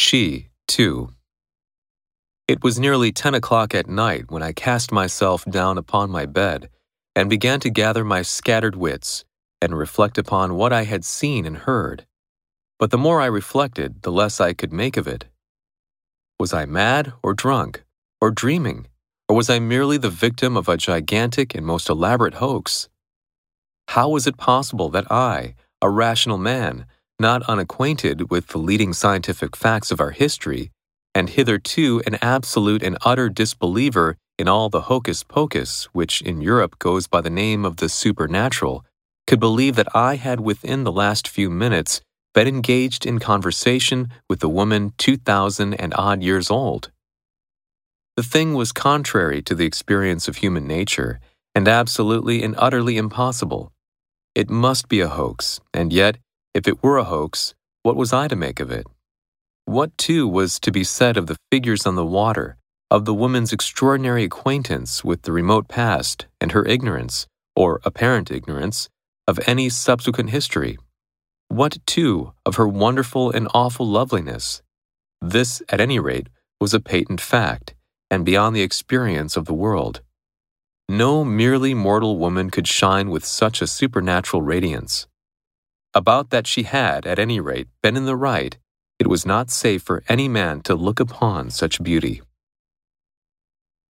She, too. It was nearly ten o'clock at night when I cast myself down upon my bed and began to gather my scattered wits and reflect upon what I had seen and heard. But the more I reflected, the less I could make of it. Was I mad or drunk or dreaming, or was I merely the victim of a gigantic and most elaborate hoax? How was it possible that I, a rational man, not unacquainted with the leading scientific facts of our history, and hitherto an absolute and utter disbeliever in all the hocus pocus which in Europe goes by the name of the supernatural, could believe that I had within the last few minutes been engaged in conversation with a woman two thousand and odd years old. The thing was contrary to the experience of human nature, and absolutely and utterly impossible. It must be a hoax, and yet, if it were a hoax, what was I to make of it? What, too, was to be said of the figures on the water, of the woman's extraordinary acquaintance with the remote past and her ignorance, or apparent ignorance, of any subsequent history? What, too, of her wonderful and awful loveliness? This, at any rate, was a patent fact, and beyond the experience of the world. No merely mortal woman could shine with such a supernatural radiance. About that she had, at any rate, been in the right, it was not safe for any man to look upon such beauty.